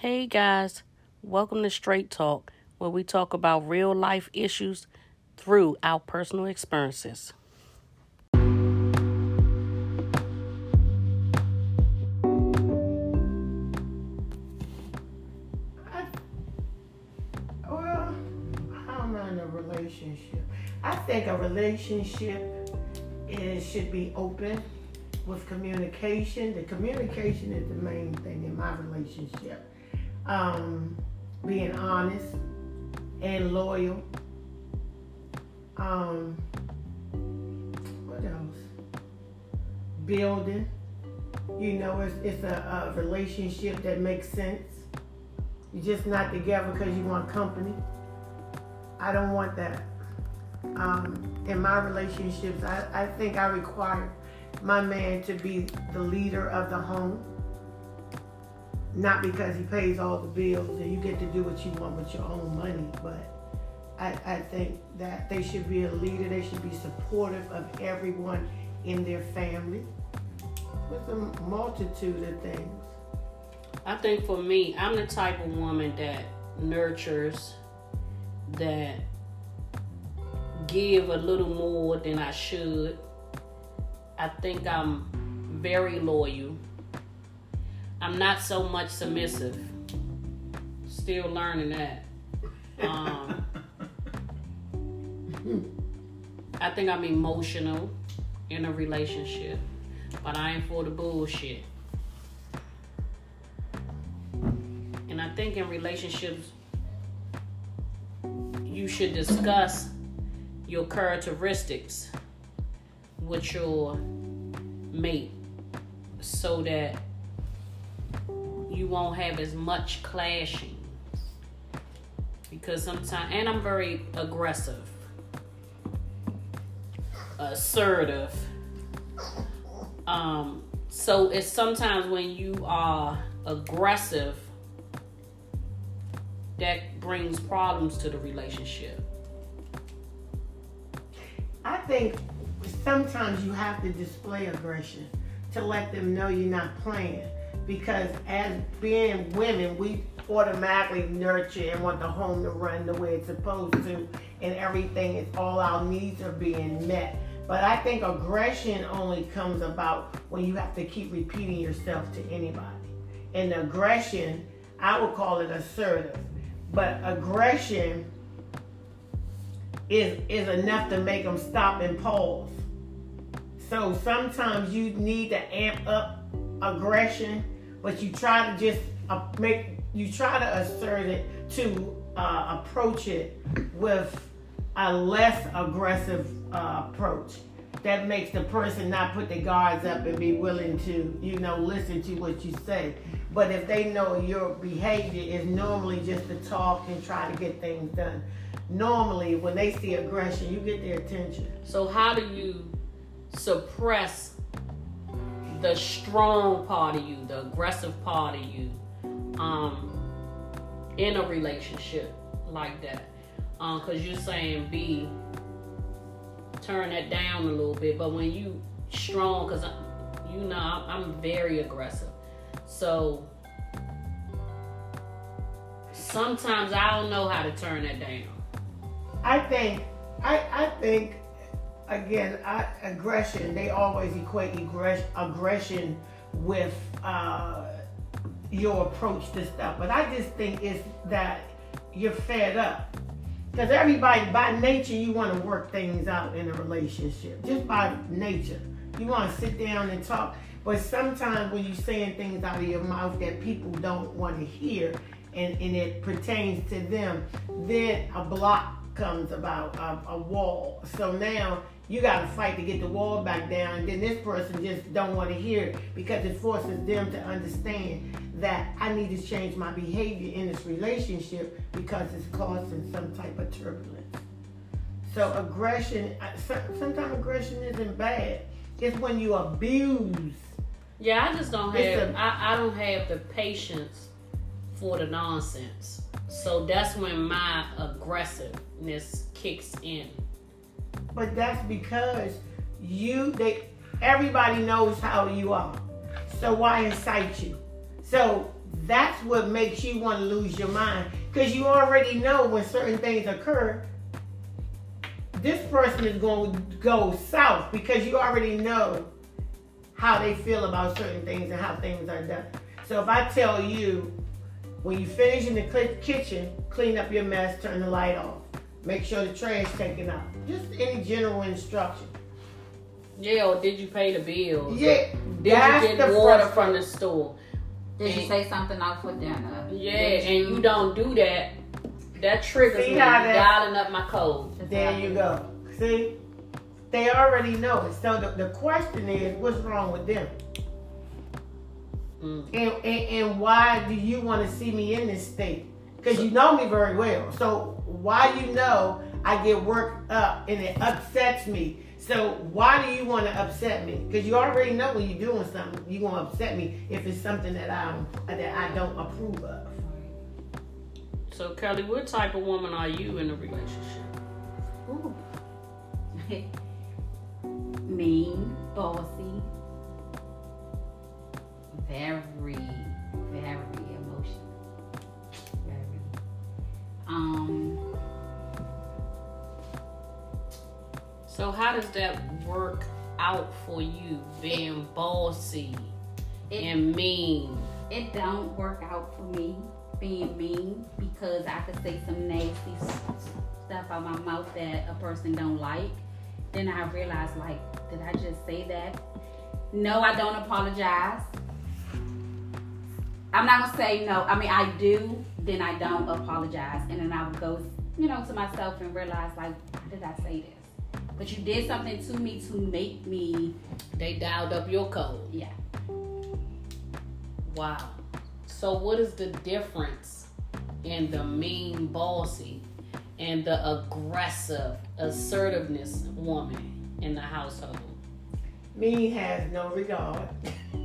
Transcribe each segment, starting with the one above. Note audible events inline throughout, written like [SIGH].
Hey guys, welcome to Straight Talk, where we talk about real life issues through our personal experiences. I, well, I'm in a relationship. I think a relationship is should be open with communication. The communication is the main thing in my relationship. Um, being honest and loyal. Um, what else? Building. You know, it's, it's a, a relationship that makes sense. You're just not together because you want company. I don't want that. Um, in my relationships, I, I think I require my man to be the leader of the home. Not because he pays all the bills and you get to do what you want with your own money, but I, I think that they should be a leader. They should be supportive of everyone in their family with a multitude of things. I think for me, I'm the type of woman that nurtures, that give a little more than I should. I think I'm very loyal. I'm not so much submissive. Still learning that. Um, I think I'm emotional in a relationship, but I ain't for the bullshit. And I think in relationships, you should discuss your characteristics with your mate so that you won't have as much clashing. Because sometimes, and I'm very aggressive, assertive. Um, so it's sometimes when you are aggressive that brings problems to the relationship. I think sometimes you have to display aggression to let them know you're not playing. Because as being women, we automatically nurture and want the home to run the way it's supposed to, and everything is all our needs are being met. But I think aggression only comes about when you have to keep repeating yourself to anybody. And aggression, I would call it assertive. But aggression is is enough to make them stop and pause. So sometimes you need to amp up aggression, but you try to just uh, make you try to assert it to uh, approach it with a less aggressive uh, approach that makes the person not put their guards up and be willing to, you know, listen to what you say. But if they know your behavior is normally just to talk and try to get things done, normally when they see aggression, you get their attention. So how do you suppress the strong part of you, the aggressive part of you, um, in a relationship like that? Um, cause you're saying be turn that down a little bit, but when you strong, cause you know I'm very aggressive, so sometimes I don't know how to turn that down. I think, I, I think, again, I, aggression. They always equate aggress- aggression with uh, your approach to stuff, but I just think it's that you're fed up. Because everybody, by nature, you want to work things out in a relationship. Just by nature, you want to sit down and talk. But sometimes when you're saying things out of your mouth that people don't want to hear, and, and it pertains to them, then a block comes about, a, a wall. So now you got to fight to get the wall back down, and then this person just don't want to hear it because it forces them to understand that I need to change my behavior in this relationship because it's causing some type of turbulence. So aggression, uh, sometimes aggression isn't bad. It's when you abuse. Yeah, I just don't It's have. a- I I don't have the patience for the nonsense. So that's when my aggressiveness kicks in. But that's because you they everybody knows how you are. So why incite you? So that's what makes you want to lose your mind because you already know when certain things occur this person is going to go south because you already know how they feel about certain things and how things are done so if i tell you when you finish in the kitchen clean up your mess turn the light off make sure the trash taken out just any general instruction yeah or did you pay the bills yeah did you get water from the store did you say something out for dinner? Yeah, and you don't do that. That triggers See me. How that, dialing up my code. There you go. See, they already know it. So the, the question is, what's wrong with them? Mm. And, and, and why do you want to see me in this state? Because you know me very well. So why you know I get worked up and it upsets me so why do you want to upset me? Because you already know when you're doing something, you're gonna upset me if it's something that I that I don't approve of. So Kelly, what type of woman are you in a relationship? Ooh. [LAUGHS] mean, bossy, very, very Um So how does that work out for you, being bossy it, and mean? It don't work out for me being mean because I could say some nasty stuff out my mouth that a person don't like. Then I realize, like, did I just say that? No, I don't apologize. I'm not gonna say no. I mean, I do. Then I don't apologize, and then I would go, you know, to myself and realize, like, why did I say this? But you did something to me to make me. They dialed up your code. Yeah. Wow. So what is the difference in the mean bossy and the aggressive assertiveness woman in the household? Mean has no regard. [LAUGHS]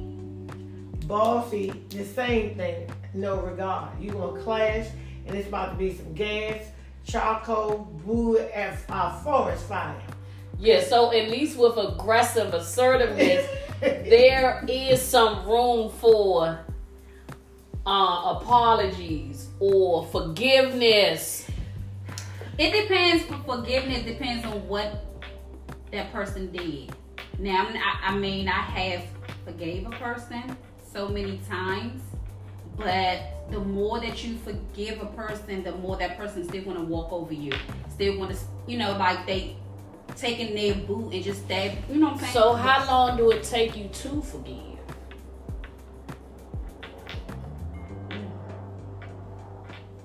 bossy, the same thing, no regard. You gonna clash and it's about to be some gas, charcoal, wood, and uh, forest fire. Yeah, so at least with aggressive assertiveness, [LAUGHS] there is some room for uh, apologies or forgiveness. It depends. For forgiveness depends on what that person did. Now, I, I mean, I have forgave a person so many times, but the more that you forgive a person, the more that person still want to walk over you. Still want to, you know, like they taking their boot and just stab. You know what I'm saying? So how long do it take you to forgive?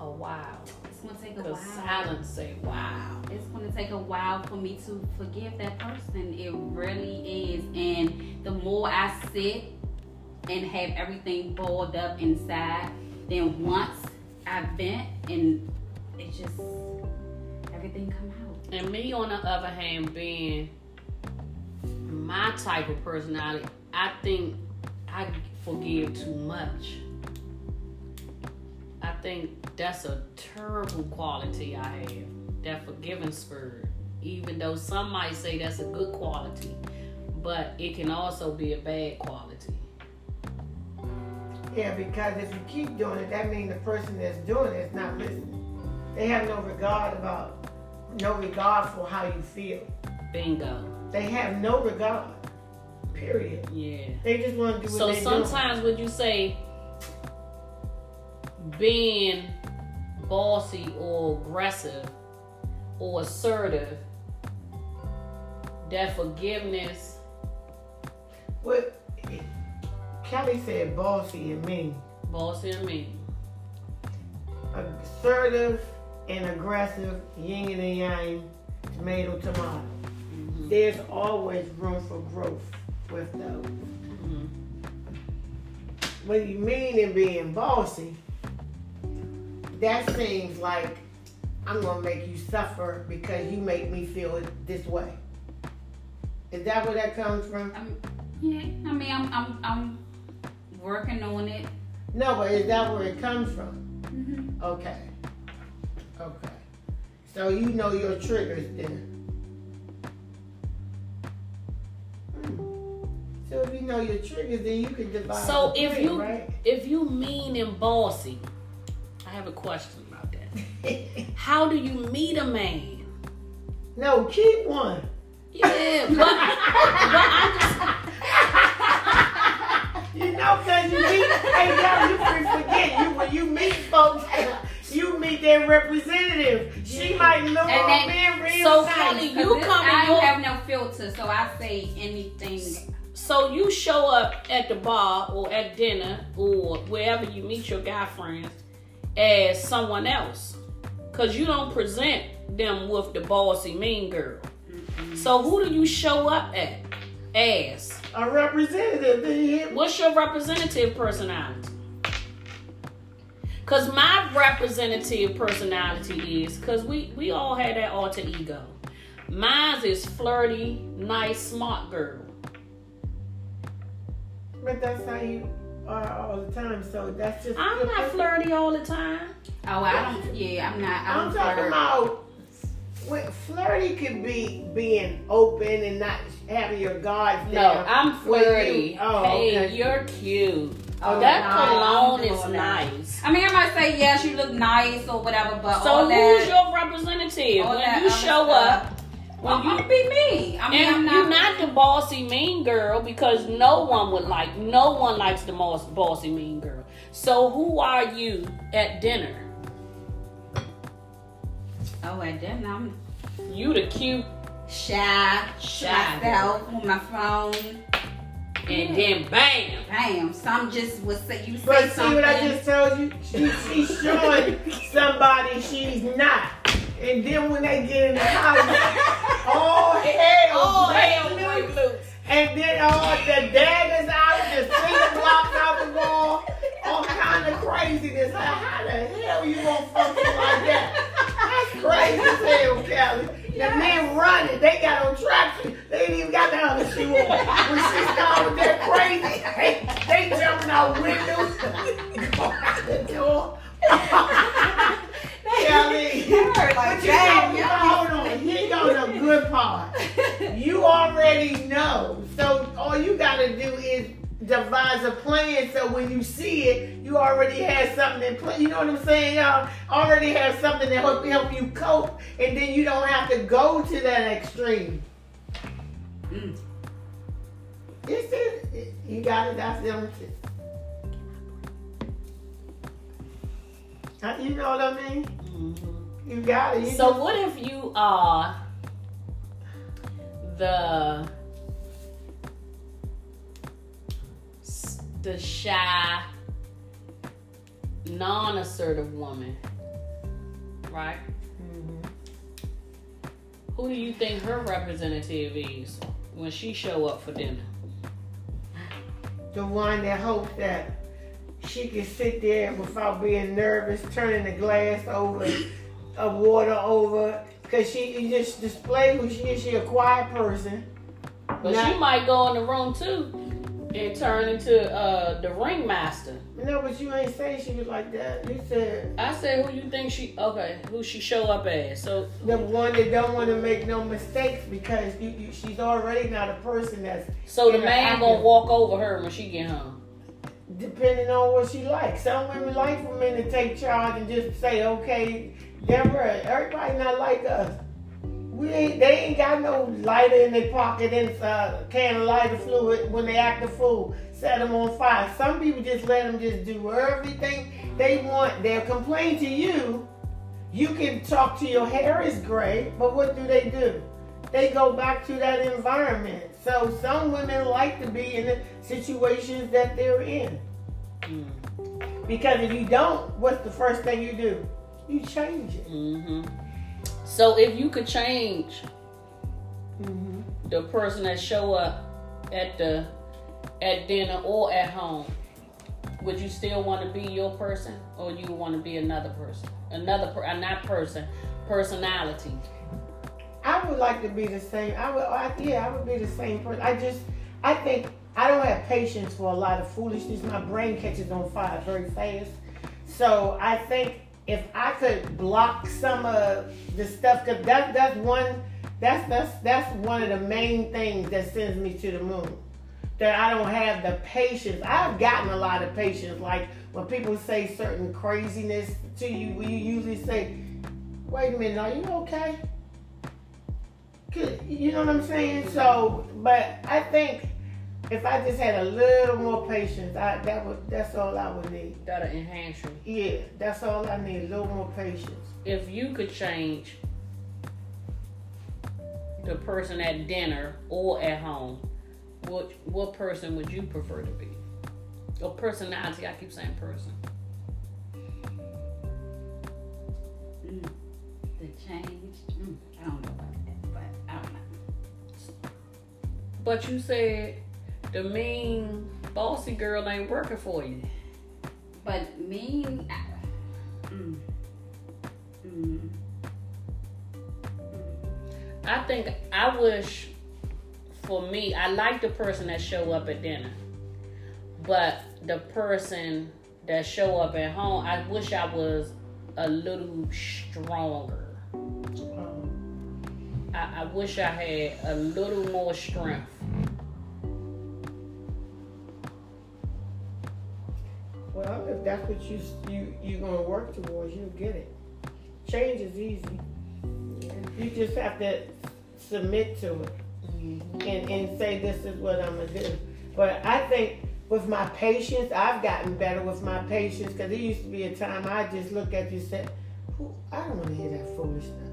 A while. It's gonna take a while. Silence say wow. It's gonna take a while for me to forgive that person. It really is. And the more I sit and have everything balled up inside, then once I vent and it just everything come out. And me, on the other hand, being my type of personality, I think I forgive too much. I think that's a terrible quality I have. That forgiving spirit. Even though some might say that's a good quality, but it can also be a bad quality. Yeah, because if you keep doing it, that means the person that's doing it is not listening. They have no regard about no regard for how you feel. Bingo. They have no regard. Period. Yeah. They just want to do what so sometimes when you say being bossy or aggressive or assertive, that forgiveness. What Kelly said, bossy and mean. Bossy and mean. Assertive and aggressive, yin and yang, tomato, tomato. Mm-hmm. There's always room for growth with those. Mm-hmm. When you mean in being bossy, that seems like I'm gonna make you suffer because you make me feel this way. Is that where that comes from? Um, yeah, I mean, I'm, I'm, I'm working on it. No, but is that where it comes from? Mm-hmm. Okay. Okay. So you know your triggers then. Hmm. So if you know your triggers, then you can divide. So the if plan, you right? if you mean and bossy, I have a question about that. [LAUGHS] How do you meet a man? no, keep one. Yeah, but, but I You know, cause you meet, hey, yo, you can forget you when you meet folks, you meet their representative. She might look And on then- me real so nice. Kelly, You this- come in I your- don't have no filter, so I say anything. so you show up at the bar or at dinner or wherever you meet your guy friends as someone else, cause you don't present them with the bossy mean girl. So who do you show up at as? A representative. Then you What's your representative personality? Cause my representative personality is cause we we all had that alter ego. Mine's is flirty, nice, smart girl. But that's how you are all the time. So that's just. I'm not person- flirty all the time. Oh, I don't. Yeah, I'm not. I I'm don't talking flirt. about when flirty could be being open and not having your guards No, down. I'm When you- flirty. oh, hey, okay. you're cute. Oh, oh that no, I cologne is all that. nice. I mean, I might say yes, you look nice or whatever, but So all who's that. your representative? When that you other show stuff, up, Well, when you I'm gonna be me. I mean, and I'm you're not. not the bossy mean girl because no one would like no one likes the most bossy mean girl. So who are you at dinner? Oh, at dinner, I'm You the cute shy, Shy. myself on my phone. and then bam. Bam, some just would say you say But see something. what I just told you? She, she's showing somebody she's not. And then when they get in the house, [LAUGHS] all hell, Oh hell loose. loose. And then all the daggers out, the cinder blocks out the wall, all kind of craziness. Like, how the hell you gonna function like that? Crazy as hell, Kelly. The men running, they got on traction. They ain't even got the other shoe on. When she started with that crazy, they, they jumping out windows, going out the door. [LAUGHS] Kelly, like, but you damn, know, y'all. hold on. Here goes the good part. You already know. So all you gotta do is devise a plan so when you see it, you already have something in place. You know what I'm saying, y'all? Already have something to help help you cope, and then you don't have to go to that extreme. Mm. This is you got it. That's the only thing. Uh, You know what I mean? Mhm. You got it. You So just- what if you are the the shy, non-assertive woman, right? Mhm. Who do you think her representative is when she show up for dinner? the one that hopes that she can sit there without being nervous, turning the glass over, of water over, because she just display who she is. She a quiet person. But Not- she might go in the room too and turn into uh, the ringmaster. No, but you ain't say she was like that. You said I said, who you think she? Okay, who she show up as? So the one that don't want to make no mistakes because you, you, she's already not a person that's So the man gonna walk over her when she get home. depending on what she likes. Some women like for men to take charge and just say, okay, Deborah, everybody not like us. We ain't, they ain't got no lighter in their pocket and uh, can of lighter fluid when they act a fool. Set them on fire. Some people just let them just do everything they want. They'll complain to you. You can talk to your hair is gray, but what do they do? They go back to that environment. So some women like to be in the situations that they're in. Mm. Because if you don't, what's the first thing you do? You change it. hmm So if you could change Mm-hmm. the person that show up at the at dinner or at home, would you still want to be your person, or you want to be another person, another per, uh, not person, personality? I would like to be the same. I would, I, yeah, I would be the same person. I just, I think I don't have patience for a lot of foolishness. My brain catches on fire very fast. So I think if I could block some of the stuff, cause that that's one, that's that's that's one of the main things that sends me to the moon. that I don't have the patience. I've gotten a lot of patience. Like when people say certain craziness to you, you usually say, "Wait a minute, are you okay?" You know what I'm saying? So, but I think if I just had a little more patience, I that would that's all I would need. That'll enhance you. Yeah, that's all I need. A little more patience. If you could change the person at dinner or at home, what what person would you prefer to be? Or personality? I keep saying person. Mm. The change. Mm. I don't know about that, but I don't know. But you said the mean bossy girl ain't working for you. But mean. I- Mm. Mm. I think I wish for me, I like the person that show up at dinner. But the person that show up at home, I wish I was a little stronger. Um, I, I wish I had a little more strength. Well, if that's what you you you're gonna work towards, you'll get it. Change is easy. You just have to submit to it. Mm-hmm. and, and say this is what I'm gonna do. But I think with my patience, I've gotten better with my patience because there used to be a time I just look at you and say, "Who- I don't want to hear that foolishness.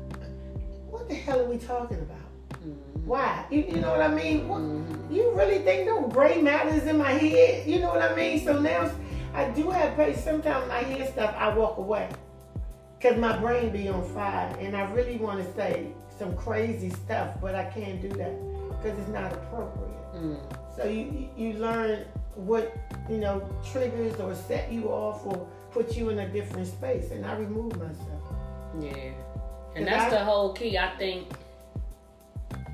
What the hell are we talking about? Mm-hmm. Why? You, you know what I mean? What, mm-hmm. you really think no gray matters in my head? You know what I mean? So now I do have patience. Sometimes when I hear stuff, I walk away because my brain be on fire and I really want to say some crazy stuff, but I can't do that because it's not appropriate. Mm. So you you learn what you know triggers or set you off or put you in a different space, and I remove myself. Yeah. And that's I- the whole key. I think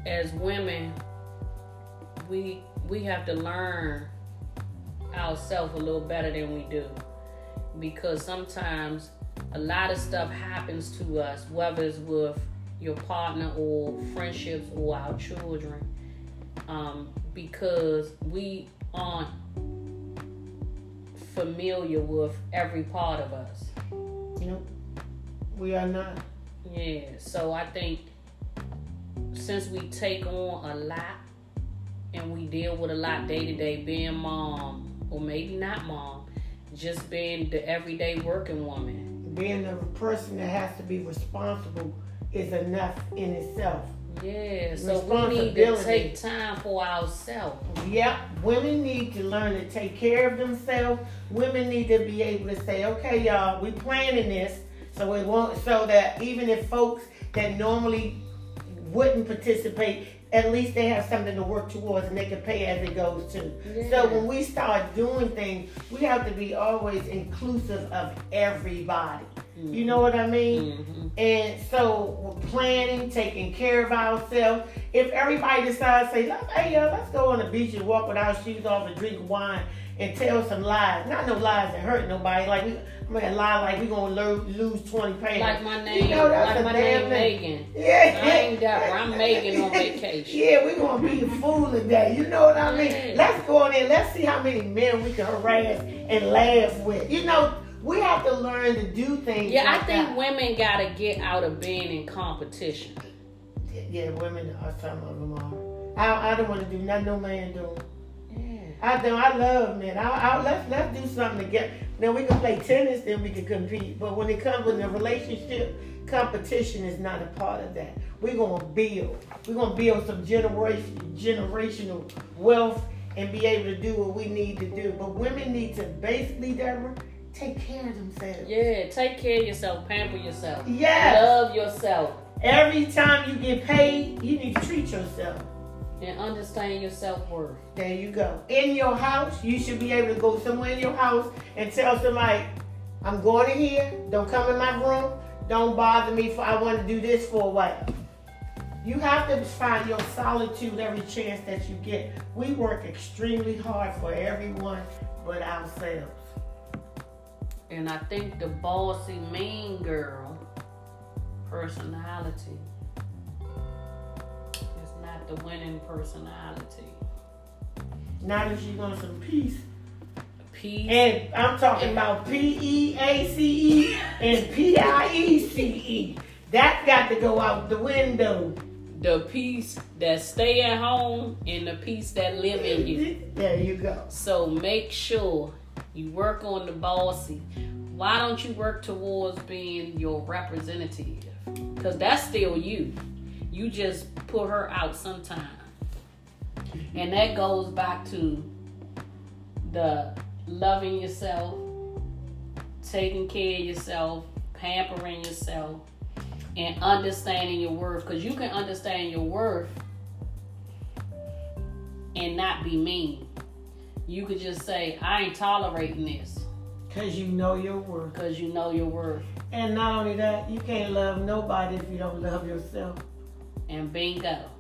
as women, we we have to learn ourselves a little better than we do. Because sometimes a lot of stuff happens to us, whether it's with your partner or friendships or our children, um, because we aren't familiar with every part of us. You know, we are not. Yeah, so I think since we take on a lot and we deal with a lot day to day, being mom or maybe not mom, just being the everyday working woman. Being a person that has to be responsible is enough in itself. Yeah, so we need to take time for ourselves. Yep, women need to learn to take care of themselves. Women need to be able to say, okay, y'all, we planning this, so it won't, so that even if folks that normally wouldn't participate, at least they have something to work towards and they can pay as it goes too. Yeah. So when we start doing things, we have to be always inclusive of everybody. You know what I mean? Mhm. And so we're planning, taking care of ourselves. If everybody decides, say, "Let's- hey, yo, let's go on the beach and walk with our shoes off and drink wine and tell some lies. Not no lies that hurt nobody. Like we, I mean, lie like we gonna lo- lose twenty pounds. Like my name, You know, that's like my name thing. Megan. Yeah, I ain't that. I'm Megan on vacation. Yeah, we gonna be a fool today. You know what I mean? Yeah. Let's go in there. Let's see how many men we can harass and laugh with. You know, we have to learn to do things. Yeah, I think that. women gotta get out of being in competition. Yeah, women are some of them are. I, I don't want to do nothing no man do. I do. I love men. I, I, let's let's do something together. Now we can play tennis, then we can compete. But when it comes with a relationship, competition is not a part of that. We're gonna build. We're gonna build some generation generational wealth and be able to do what we need to do. But women need to basically, Deborah, take care of themselves. Yeah, take care of yourself, pamper yourself. Yes. Love yourself Every time you get paid, you need to treat yourself. And understand your self worth. There you go. In your house, you should be able to go somewhere in your house and tell somebody, I'm going in here. Don't come in my room. Don't bother me for I want to do this for a while. You have to find your solitude every chance that you get. We work extremely hard for everyone but ourselves. And I think the bossy mean girl personality the winning personality. Not if she wants some peace. Peace. And I'm talking about P E A C E and P I E C E. That's got to go out the window. the peace that stay at home and the peace that live in you. There you go. So make sure you work on the bossy. Why don't you work towards being your representative? Because that's still you. You just put her out sometime. And that goes back to the loving yourself, taking care of yourself, pampering yourself, and understanding your worth. Because you can understand your worth and not be mean. You could just say, I ain't tolerating this Because you know your worth. because you know your worth. And not only that, you can't love nobody if you don't love yourself. And bingo.